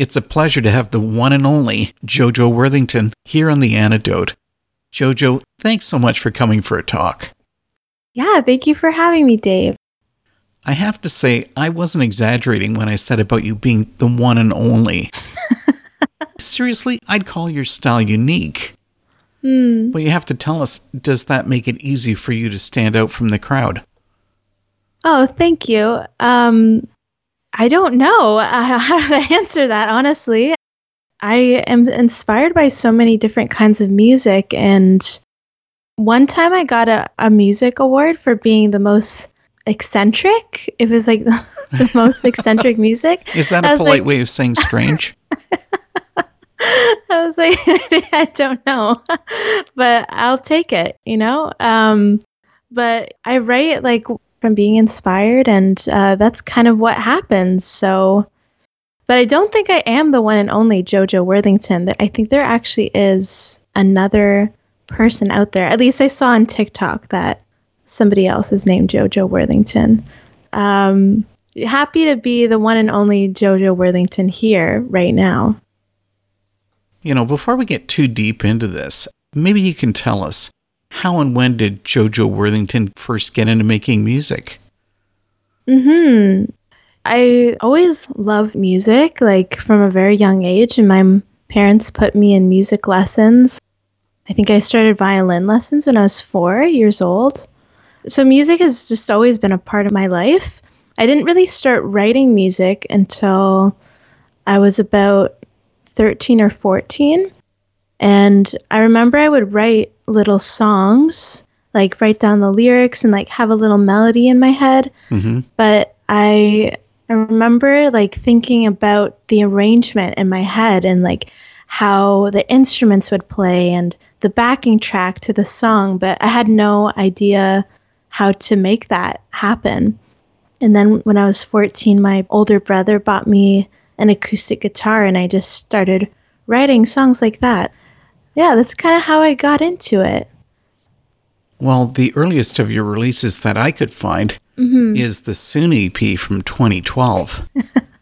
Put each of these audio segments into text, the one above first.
It's a pleasure to have the one and only Jojo Worthington here on The Antidote. Jojo, thanks so much for coming for a talk. Yeah, thank you for having me, Dave. I have to say, I wasn't exaggerating when I said about you being the one and only. Seriously, I'd call your style unique. Hmm. But you have to tell us does that make it easy for you to stand out from the crowd? Oh, thank you. Um, I don't know uh, how to answer that, honestly. I am inspired by so many different kinds of music. And one time I got a, a music award for being the most eccentric. It was like the, the most eccentric music. Is that a polite like, way of saying strange? I was like, I don't know, but I'll take it, you know? Um, but I write like from being inspired, and uh, that's kind of what happens. So, but I don't think I am the one and only JoJo Worthington. I think there actually is another person out there. At least I saw on TikTok that somebody else is named JoJo Worthington. Um, happy to be the one and only JoJo Worthington here right now. You know, before we get too deep into this, maybe you can tell us how and when did JoJo Worthington first get into making music? Hmm. I always loved music, like from a very young age, and my parents put me in music lessons. I think I started violin lessons when I was four years old. So music has just always been a part of my life. I didn't really start writing music until I was about 13 or 14. And I remember I would write little songs, like write down the lyrics and like have a little melody in my head. Mm-hmm. But I I remember like thinking about the arrangement in my head and like how the instruments would play and the backing track to the song, but I had no idea how to make that happen. And then when I was 14, my older brother bought me an acoustic guitar and I just started writing songs like that. Yeah, that's kind of how I got into it. Well, the earliest of your releases that I could find mm-hmm. is the Soon EP from 2012.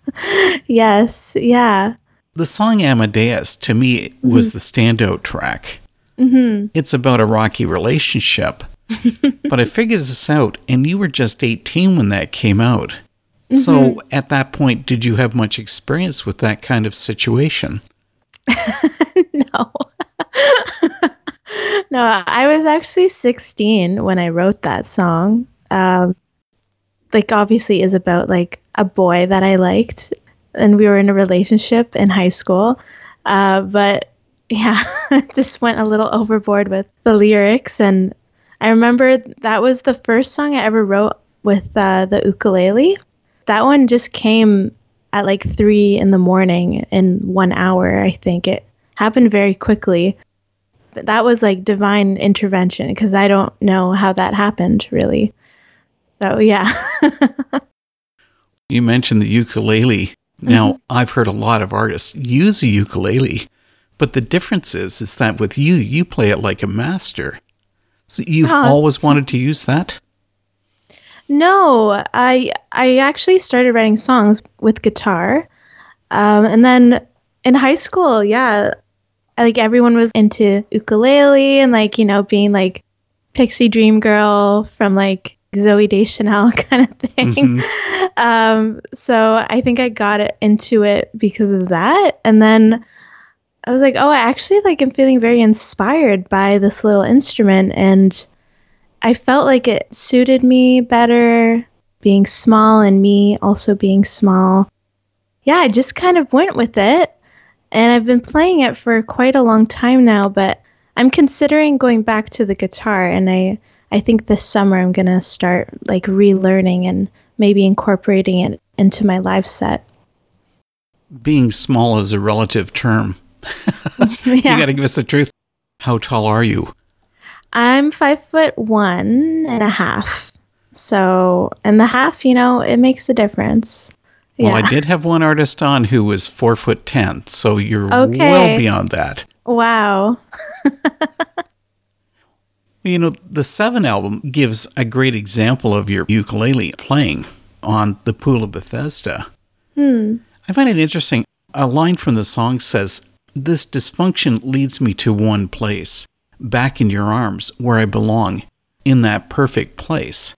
yes, yeah. The song Amadeus, to me, was mm-hmm. the standout track. Mm-hmm. It's about a rocky relationship. but I figured this out, and you were just 18 when that came out. Mm-hmm. So at that point, did you have much experience with that kind of situation? no. No, I was actually 16 when I wrote that song. Um, like, obviously, is about like a boy that I liked, and we were in a relationship in high school. Uh, but yeah, just went a little overboard with the lyrics. And I remember that was the first song I ever wrote with uh, the ukulele. That one just came at like three in the morning in one hour, I think. It happened very quickly. That was like divine intervention because I don't know how that happened really. So, yeah. you mentioned the ukulele. Now, mm-hmm. I've heard a lot of artists use a ukulele but the difference is, is that with you, you play it like a master. So you've oh. always wanted to use that? No, I I actually started writing songs with guitar, um, and then in high school, yeah, like everyone was into ukulele and like you know being like pixie dream girl from like Zooey Deschanel kind of thing. Mm-hmm. Um, so I think I got into it because of that, and then I was like, oh, I actually like am feeling very inspired by this little instrument and I felt like it suited me better being small and me also being small. Yeah, I just kind of went with it and I've been playing it for quite a long time now, but I'm considering going back to the guitar and I I think this summer I'm going to start like relearning and maybe incorporating it into my live set. Being small is a relative term. yeah. You got to give us the truth. How tall are you? I'm five foot one and a half. So, and the half, you know, it makes a difference. Well, yeah. I did have one artist on who was four foot ten, so you're okay. well beyond that. Wow. you know, the Seven album gives a great example of your ukulele playing on the Pool of Bethesda. Hmm. I find it interesting A line from the song says, This dysfunction leads me to one place, back in your arms, where I belong, in that perfect place.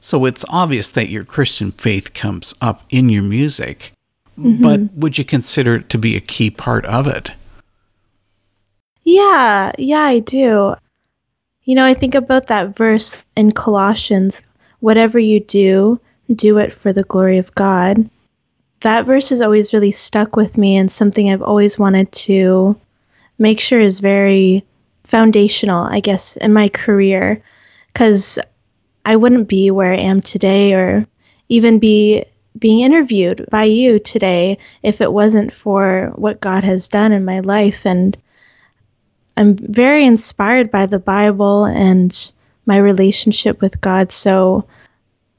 So it's obvious that your Christian faith comes up in your music, mm-hmm. but would you consider it to be a key part of it? Yeah, yeah, I do. You know, I think about that verse in Colossians whatever you do, do it for the glory of God. That verse has always really stuck with me and something I've always wanted to make sure is very foundational, I guess, in my career. Because I wouldn't be where I am today or even be being interviewed by you today if it wasn't for what God has done in my life. And I'm very inspired by the Bible and my relationship with God. So,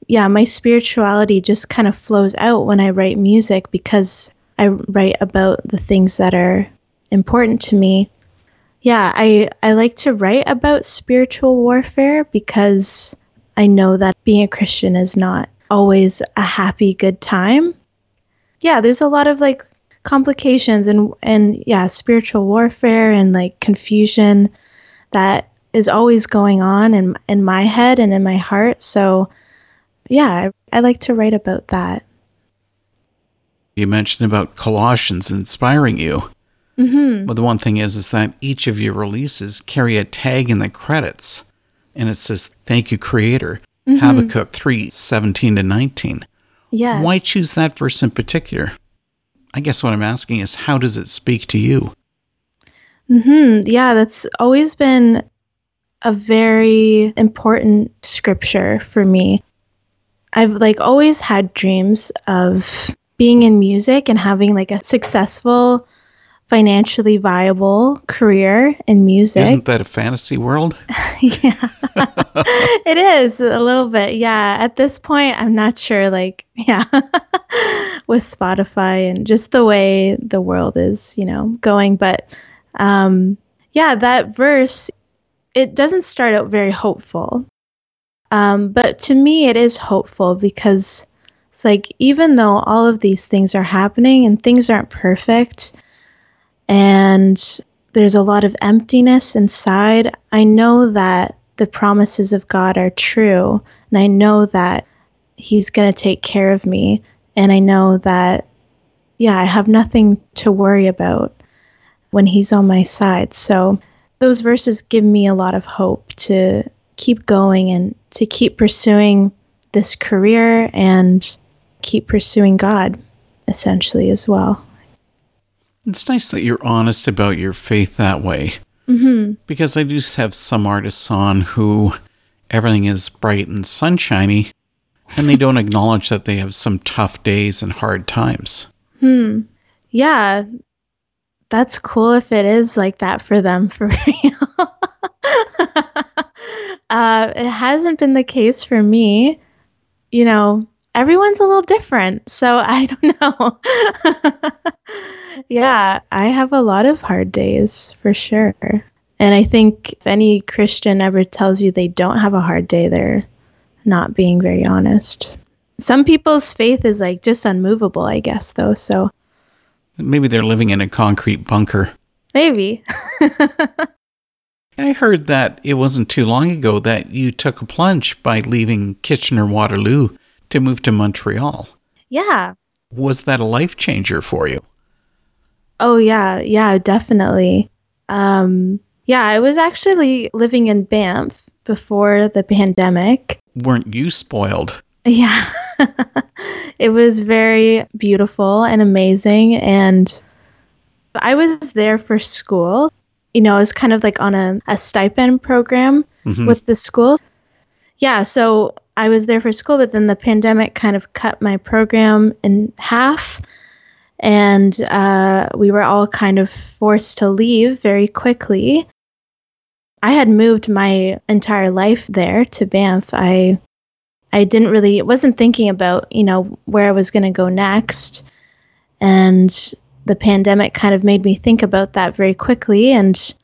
yeah, my spirituality just kind of flows out when I write music because I write about the things that are important to me. Yeah, I, I like to write about spiritual warfare because I know that being a Christian is not always a happy, good time. Yeah, there's a lot of like complications and and yeah, spiritual warfare and like confusion that is always going on in in my head and in my heart. So yeah, I, I like to write about that. You mentioned about Colossians inspiring you. Mm-hmm. Well, the one thing is, is that each of your releases carry a tag in the credits, and it says "Thank you, Creator." Mm-hmm. Habakkuk three seventeen to nineteen. Yes. Why choose that verse in particular? I guess what I'm asking is, how does it speak to you? Hmm. Yeah, that's always been a very important scripture for me. I've like always had dreams of being in music and having like a successful financially viable career in music. Isn't that a fantasy world? yeah. it is a little bit. Yeah. At this point, I'm not sure like yeah. with Spotify and just the way the world is, you know, going, but um yeah, that verse it doesn't start out very hopeful. Um, but to me, it is hopeful because it's like even though all of these things are happening and things aren't perfect, and there's a lot of emptiness inside, I know that the promises of God are true, and I know that He's going to take care of me, and I know that, yeah, I have nothing to worry about when He's on my side. So those verses give me a lot of hope to keep going and to keep pursuing this career and keep pursuing God essentially as well. It's nice that you're honest about your faith that way. Mm-hmm. Because I do have some artists on who everything is bright and sunshiny, and they don't acknowledge that they have some tough days and hard times. Hmm. Yeah, that's cool if it is like that for them for real. uh, it hasn't been the case for me. You know, everyone's a little different, so I don't know. yeah, I have a lot of hard days for sure. And I think if any Christian ever tells you they don't have a hard day, they're not being very honest. Some people's faith is like just unmovable, I guess, though. So Maybe they're living in a concrete bunker. Maybe. I heard that it wasn't too long ago that you took a plunge by leaving Kitchener Waterloo to move to Montreal. Yeah. Was that a life changer for you? Oh yeah, yeah, definitely. Um yeah, I was actually living in Banff before the pandemic. Weren't you spoiled? Yeah. it was very beautiful and amazing. And I was there for school. You know, I was kind of like on a, a stipend program mm-hmm. with the school. Yeah. So I was there for school, but then the pandemic kind of cut my program in half. And uh, we were all kind of forced to leave very quickly. I had moved my entire life there to Banff. I I didn't really wasn't thinking about, you know, where I was going to go next. And the pandemic kind of made me think about that very quickly and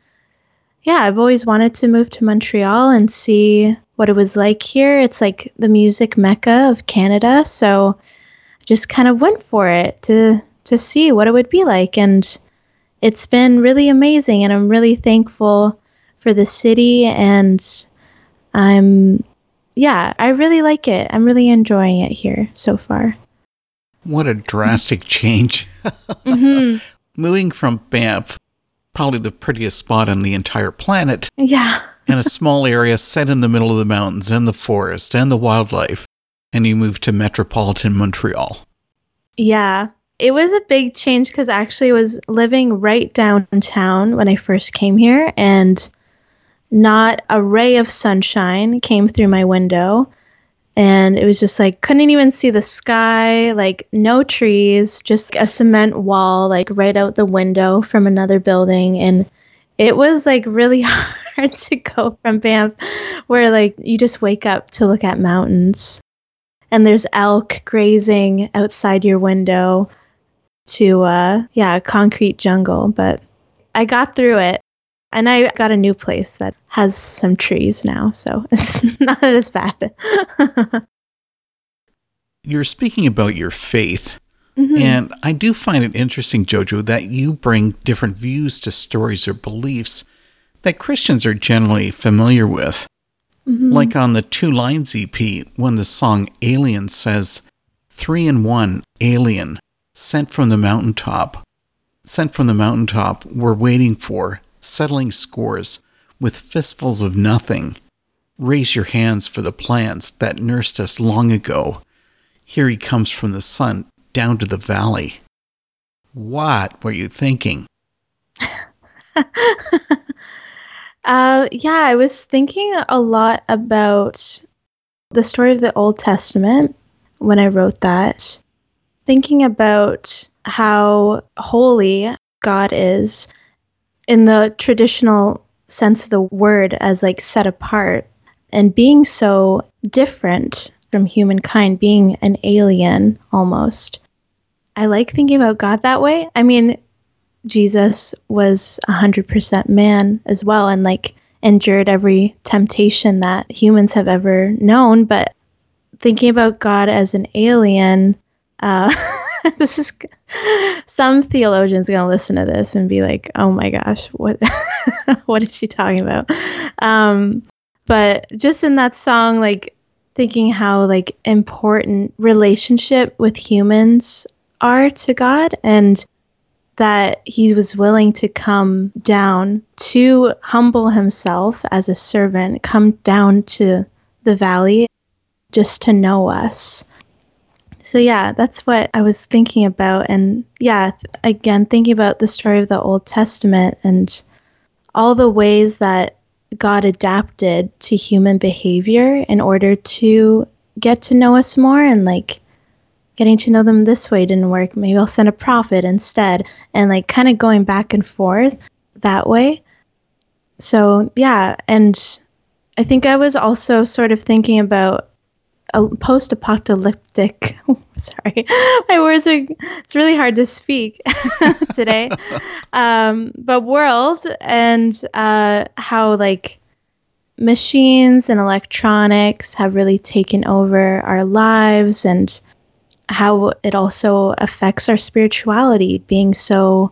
yeah, I've always wanted to move to Montreal and see what it was like here. It's like the music mecca of Canada, so just kind of went for it to to see what it would be like. And it's been really amazing. And I'm really thankful for the city. And I'm, yeah, I really like it. I'm really enjoying it here so far. What a drastic change. mm-hmm. Moving from Banff, probably the prettiest spot on the entire planet. Yeah. in a small area set in the middle of the mountains and the forest and the wildlife, and you moved to metropolitan Montreal. Yeah. It was a big change because actually I was living right downtown when I first came here, and not a ray of sunshine came through my window. And it was just like, couldn't even see the sky, like, no trees, just a cement wall, like, right out the window from another building. And it was like really hard to go from Banff, where like you just wake up to look at mountains and there's elk grazing outside your window to uh yeah concrete jungle but i got through it and i got a new place that has some trees now so it's not as bad you're speaking about your faith mm-hmm. and i do find it interesting jojo that you bring different views to stories or beliefs that christians are generally familiar with mm-hmm. like on the two lines ep when the song alien says three in one alien sent from the mountaintop, sent from the mountaintop, we're waiting for, settling scores with fistfuls of nothing. Raise your hands for the plants that nursed us long ago. Here he comes from the sun down to the valley. What were you thinking? uh, yeah, I was thinking a lot about the story of the Old Testament when I wrote that thinking about how holy God is in the traditional sense of the word as like set apart and being so different from humankind, being an alien almost. I like thinking about God that way. I mean, Jesus was 100% man as well and like endured every temptation that humans have ever known, but thinking about God as an alien uh, this is some theologians going to listen to this and be like, "Oh my gosh, what what is she talking about?" Um, but just in that song, like thinking how like important relationship with humans are to God and that he was willing to come down to humble himself as a servant, come down to the valley just to know us so yeah, that's what I was thinking about and yeah, again thinking about the story of the Old Testament and all the ways that God adapted to human behavior in order to get to know us more and like getting to know them this way didn't work. Maybe I'll send a prophet instead and like kind of going back and forth that way. So, yeah, and I think I was also sort of thinking about post-apocalyptic sorry my words are it's really hard to speak today. Um, but world and uh, how like machines and electronics have really taken over our lives and how it also affects our spirituality being so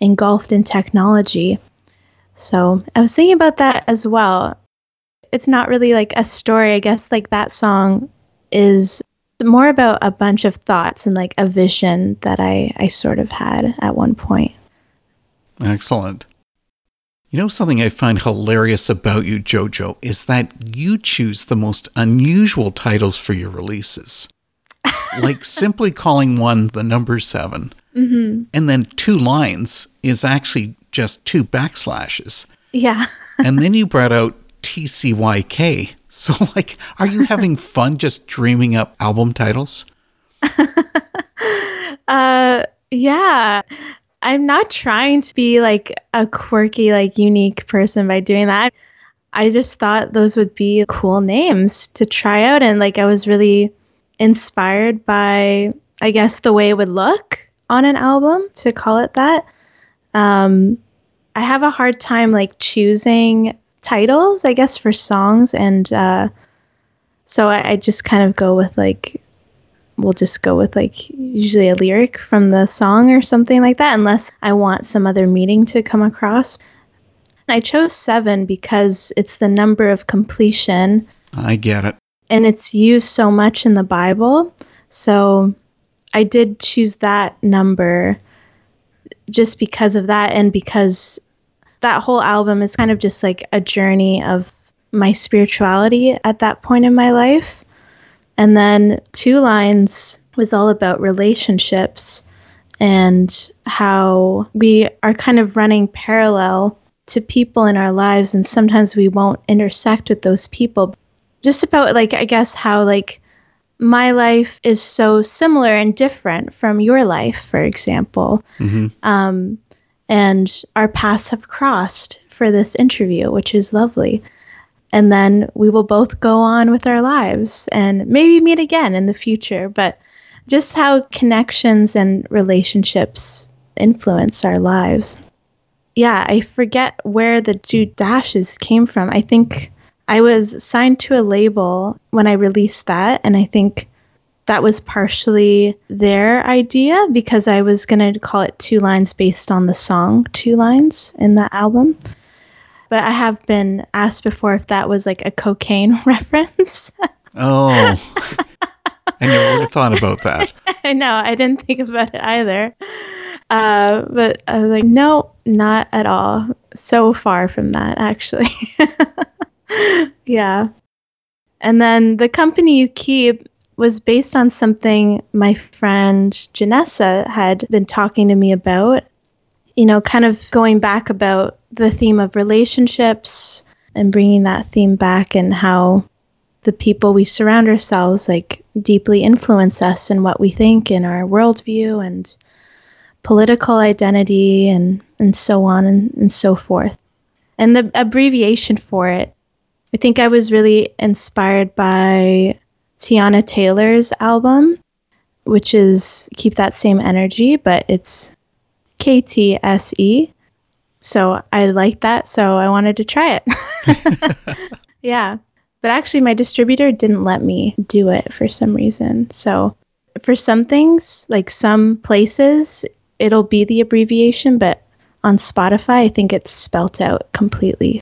engulfed in technology. So i was thinking about that as well it's not really like a story. I guess like that song is more about a bunch of thoughts and like a vision that I, I sort of had at one point. Excellent. You know, something I find hilarious about you, JoJo, is that you choose the most unusual titles for your releases. like simply calling one the number 7 mm-hmm. and then two lines is actually just two backslashes. Yeah. and then you brought out TCYK. So, like, are you having fun just dreaming up album titles? uh, yeah. I'm not trying to be like a quirky, like unique person by doing that. I just thought those would be cool names to try out. And like, I was really inspired by, I guess, the way it would look on an album to call it that. Um, I have a hard time like choosing titles, I guess, for songs, and uh, so I, I, just kind of go with like we'll just go with like usually a lyric from the song or something like that, unless I want some other meaning to come across. I chose seven because it's the number of completion. I get it. And it's used so much in the Bible. So I did choose that number just because of that and because that whole album is kind of just like a journey of my spirituality at that point in my life. And then Two Lines was all about relationships and how we are kind of running parallel to people in our lives and sometimes we won't intersect with those people. Just about like I guess how like my life is so similar and different from your life, for example. Mm-hmm. Um, and our paths have crossed for this interview, which is lovely. And then we will both go on with our lives and maybe meet again in the future. But just how connections and relationships influence our lives. Yeah, I forget where the two dashes came from. I think I was signed to a label when I released that, and I think that was partially their idea because I was going to call it Two Lines based on the song Two Lines in the album. But I have been asked before if that was like a cocaine reference. oh. I never would have thought about that. I know. I didn't think about it either. Uh, but I was like, no, not at all. So far from that, actually. yeah. And then the company you keep was based on something my friend Janessa had been talking to me about. You know, kind of going back about the theme of relationships and bringing that theme back and how the people we surround ourselves like deeply influence us in what we think in our worldview and political identity and, and so on and, and so forth. And the abbreviation for it I think I was really inspired by Teyana Taylor's album, which is Keep That Same Energy, but it's KTSE. So I like that, so I wanted to try it. yeah. But actually, my distributor didn't let me do it for some reason. So for some things, like some places, it'll be the abbreviation, but on Spotify, I think it's spelt out completely.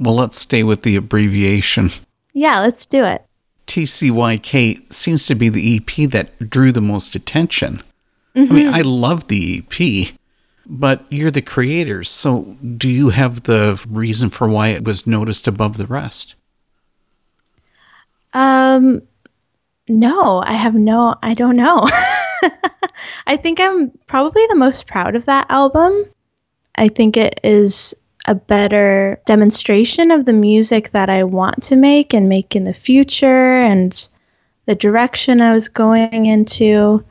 Well, let's stay with the abbreviation. Yeah, let's do it. TCYK seems to be the EP that drew the most attention. Mm-hmm. I mean, mm-hmm. I love the EP, but you're the creators. So do you have the reason for why it was noticed above the rest? Um, no, I have no, I don't know. I think I'm probably the most proud of that album. I think it is a better demonstration of the music that I want to make and make in the future and the direction I was going into.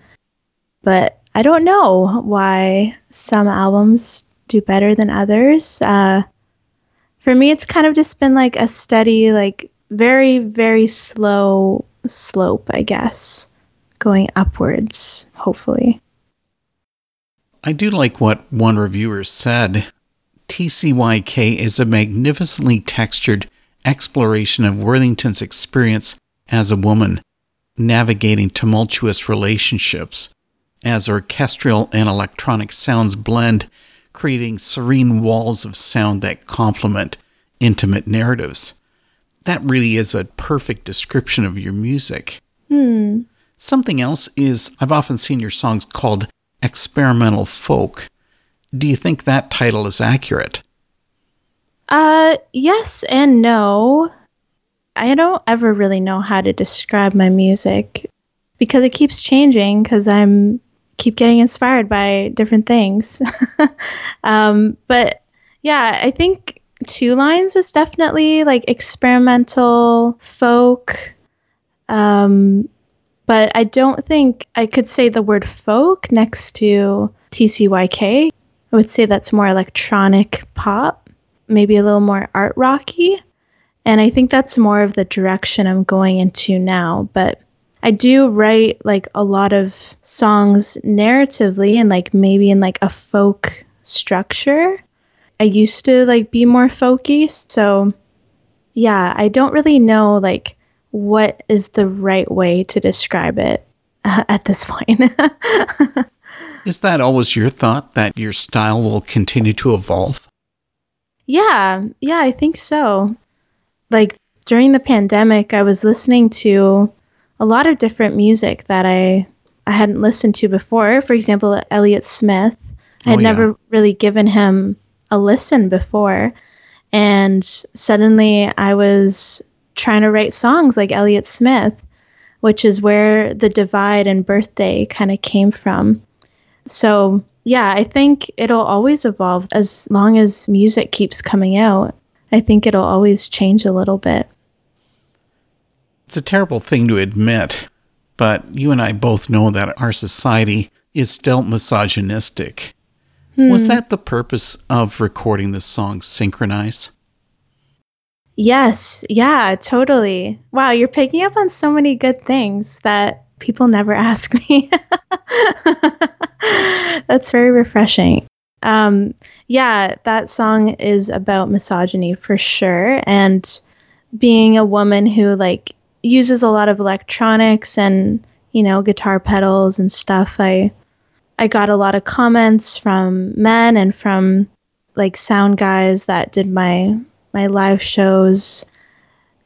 But I don't know why some albums do better than others. Uh, for me, it's kind of just been like a steady, like very, very slow slope, I guess, going upwards, hopefully. I do like what one reviewer said TCYK is a magnificently textured exploration of Worthington's experience as a woman, navigating tumultuous relationships, as orchestral and electronic sounds blend, creating serene walls of sound that complement intimate narratives. That really is a perfect description of your music. Hmm. Something else is I've often seen your songs called experimental folk. Do you think that title is accurate? Uh, yes and no. I don't ever really know how to describe my music because it keeps changing because I'm keep getting inspired by different things. um, but yeah, I think Two Lines was definitely like experimental folk. Um, but I don't think I could say the word folk next to TCYK. I would say that's more electronic pop, maybe a little more art rocky. And I think that's more of the direction I'm going into now. But I do write like a lot of songs narratively and like maybe in like a folk structure. I used to like be more folky. So yeah, I don't really know like what is the right way to describe it. uh, at this point. Is that always your thought that your style will continue to evolve? Yeah, yeah, I think so. Like during the pandemic, I was listening to a lot of different music that I I hadn't listened to before. For example, Elliott Smith. I had oh, yeah. never really given him a listen before. And suddenly I was trying to write songs like Elliott Smith, which is where the divide and birthday kind of came from. So, yeah, I think it'll always evolve as long as music keeps coming out. I think it'll always change a little bit. It's a terrible thing to admit, but you and I both know that our society is still misogynistic. Hmm. Was that the purpose of recording the song Synchronize? Yes, yeah, totally. Wow, you're picking up on so many good things that people never ask me. That's very refreshing. Um, yeah, that song is about misogyny for sure. And being a woman who like uses a lot of electronics and, you know, guitar pedals and stuff, I I got a lot of comments from men and from like sound guys that did my my live shows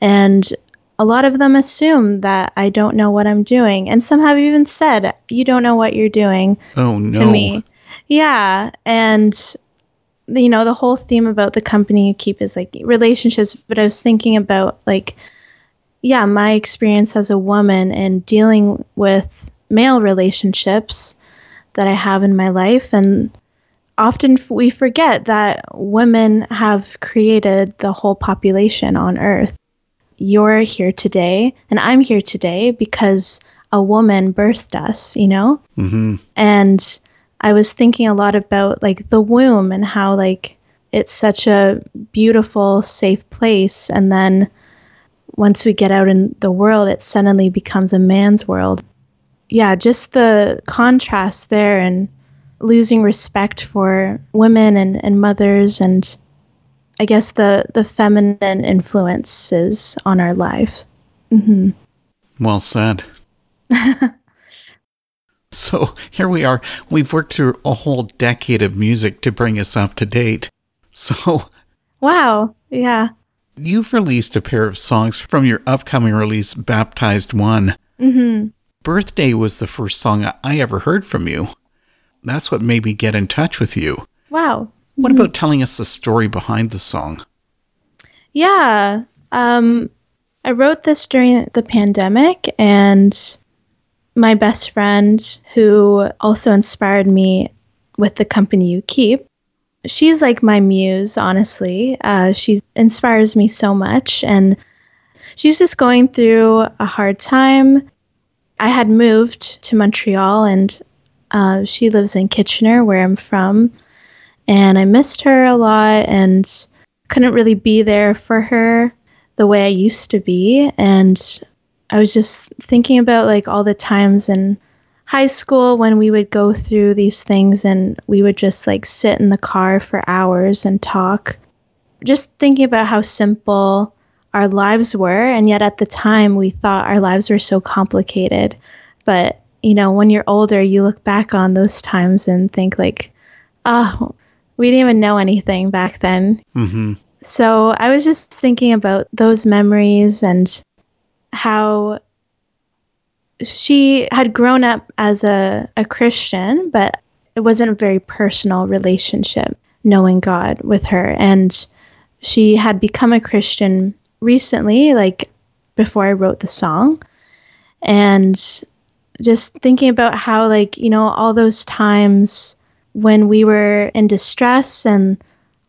and a lot of them assume that I don't know what I'm doing. And some have even said, You don't know what you're doing. Oh, no. To me. Yeah. And, you know, the whole theme about the company you keep is like relationships. But I was thinking about, like, yeah, my experience as a woman and dealing with male relationships that I have in my life. And often we forget that women have created the whole population on earth you're here today and I'm here today because a woman birthed us, you know? Mm-hmm. And I was thinking a lot about like the womb and how like it's such a beautiful, safe place. And then once we get out in the world, it suddenly becomes a man's world. Yeah, just the contrast there and losing respect for women and, and mothers and I guess the the feminine influences on our life. Mm-hmm. Well said. so here we are. We've worked through a whole decade of music to bring us up to date. So, wow, yeah. You've released a pair of songs from your upcoming release, Baptized One. Mm-hmm. Birthday was the first song I ever heard from you. That's what made me get in touch with you. Wow. What about telling us the story behind the song? Yeah. Um, I wrote this during the pandemic, and my best friend, who also inspired me with the company you keep, she's like my muse, honestly. Uh, she inspires me so much, and she's just going through a hard time. I had moved to Montreal, and uh, she lives in Kitchener, where I'm from and I missed her a lot and couldn't really be there for her the way I used to be. And I was just thinking about like all the times in high school when we would go through these things and we would just like sit in the car for hours and talk. Just thinking about how simple our lives were. And yet at the time, we thought our lives were so complicated. But, you know, when you're older, you look back on those times and think, like, oh, we didn't even know anything back then. Mm-hmm. So I was just thinking about those memories and how she had grown up as a, a Christian, but it wasn't a very personal relationship knowing God with her. And she had become a Christian recently, like before I wrote the song. And just thinking about how, like, you know, all those times when we were in distress and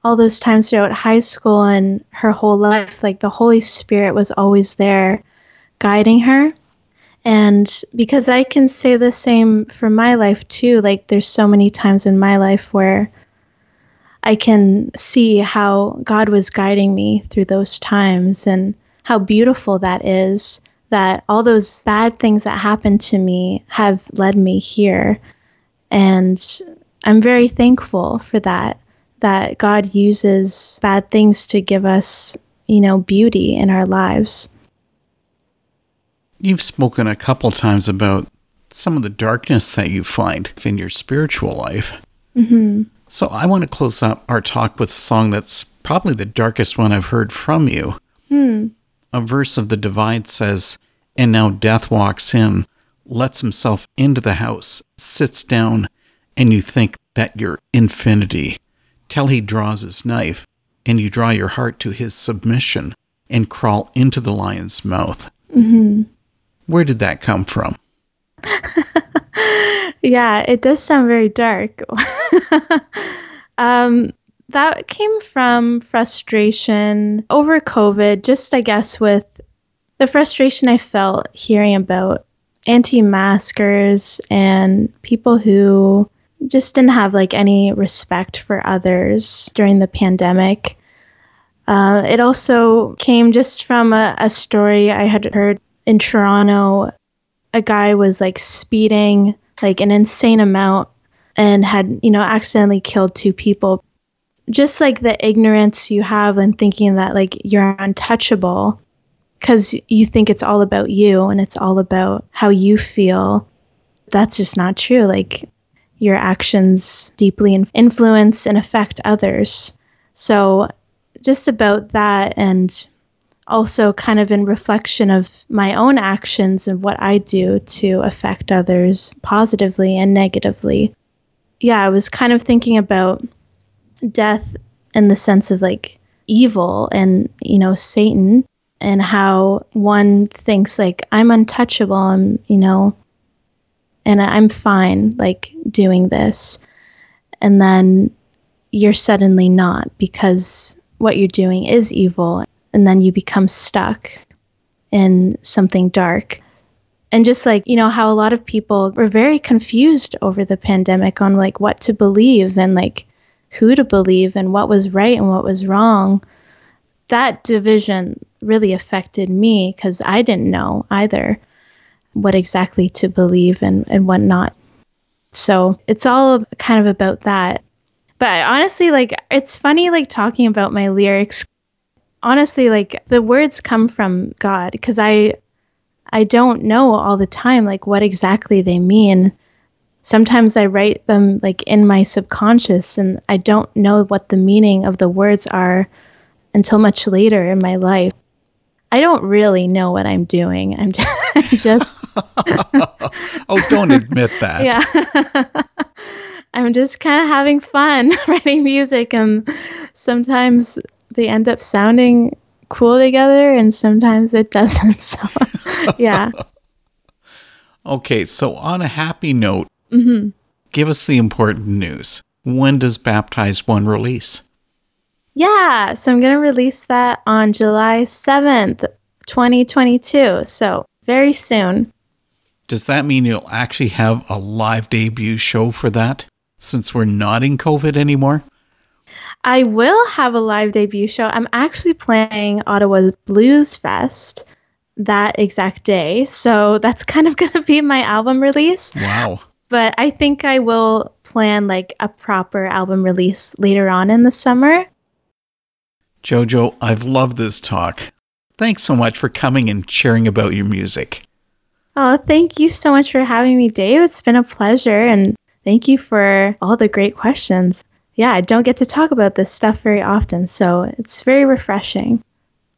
all those times throughout high school and her whole life, like the Holy Spirit was always there guiding her. And because I can say the same for my life too, like there's so many times in my life where I can see how God was guiding me through those times and how beautiful that is that all those bad things that happened to me have led me here. And I'm very thankful for that, that God uses bad things to give us, you know, beauty in our lives. You've spoken a couple times about some of the darkness that you find in your spiritual life. Mm-hmm. So I want to close up our talk with a song that's probably the darkest one I've heard from you. Hmm. A verse of the Divide says, And now death walks in, lets himself into the house, sits down, and you think that you're infinity, till he draws his knife, and you draw your heart to his submission and crawl into the lion's mouth. Mm-hmm. Where did that come from? yeah, it does sound very dark. um, that came from frustration over COVID, just I guess with the frustration I felt hearing about anti maskers and people who just didn't have like any respect for others during the pandemic. Uh, it also came just from a, a story I had heard in Toronto. A guy was like speeding like an insane amount and had, you know, accidentally killed two people. Just like the ignorance you have and thinking that like you're untouchable because you think it's all about you and it's all about how you feel. That's just not true. Like your actions deeply influence and affect others. So, just about that, and also kind of in reflection of my own actions and what I do to affect others positively and negatively. Yeah, I was kind of thinking about death in the sense of like evil and, you know, Satan and how one thinks like I'm untouchable, I'm, you know, and I'm fine like doing this. And then you're suddenly not because what you're doing is evil. And then you become stuck in something dark. And just like, you know, how a lot of people were very confused over the pandemic on like what to believe and like who to believe and what was right and what was wrong. That division really affected me because I didn't know either what exactly to believe and, and what not. So it's all kind of about that. But honestly, like, it's funny, like, talking about my lyrics. Honestly, like, the words come from God because I. I don't know all the time like what exactly they mean. Sometimes I write them like in my subconscious and I don't know what the meaning of the words are until much later in my life. I don't really know what I'm doing. I'm just. oh, don't admit that. Yeah. I'm just kind of having fun writing music, and sometimes they end up sounding cool together, and sometimes it doesn't. So, yeah. Okay, so on a happy note, mm-hmm. give us the important news. When does Baptized One release? Yeah, so I'm going to release that on July 7th, 2022. So very soon. Does that mean you'll actually have a live debut show for that since we're not in COVID anymore? I will have a live debut show. I'm actually playing Ottawa's Blues Fest that exact day. So that's kind of going to be my album release. Wow. But I think I will plan like a proper album release later on in the summer. Jojo, I've loved this talk. Thanks so much for coming and sharing about your music. Oh, thank you so much for having me, Dave. It's been a pleasure, and thank you for all the great questions. Yeah, I don't get to talk about this stuff very often, so it's very refreshing.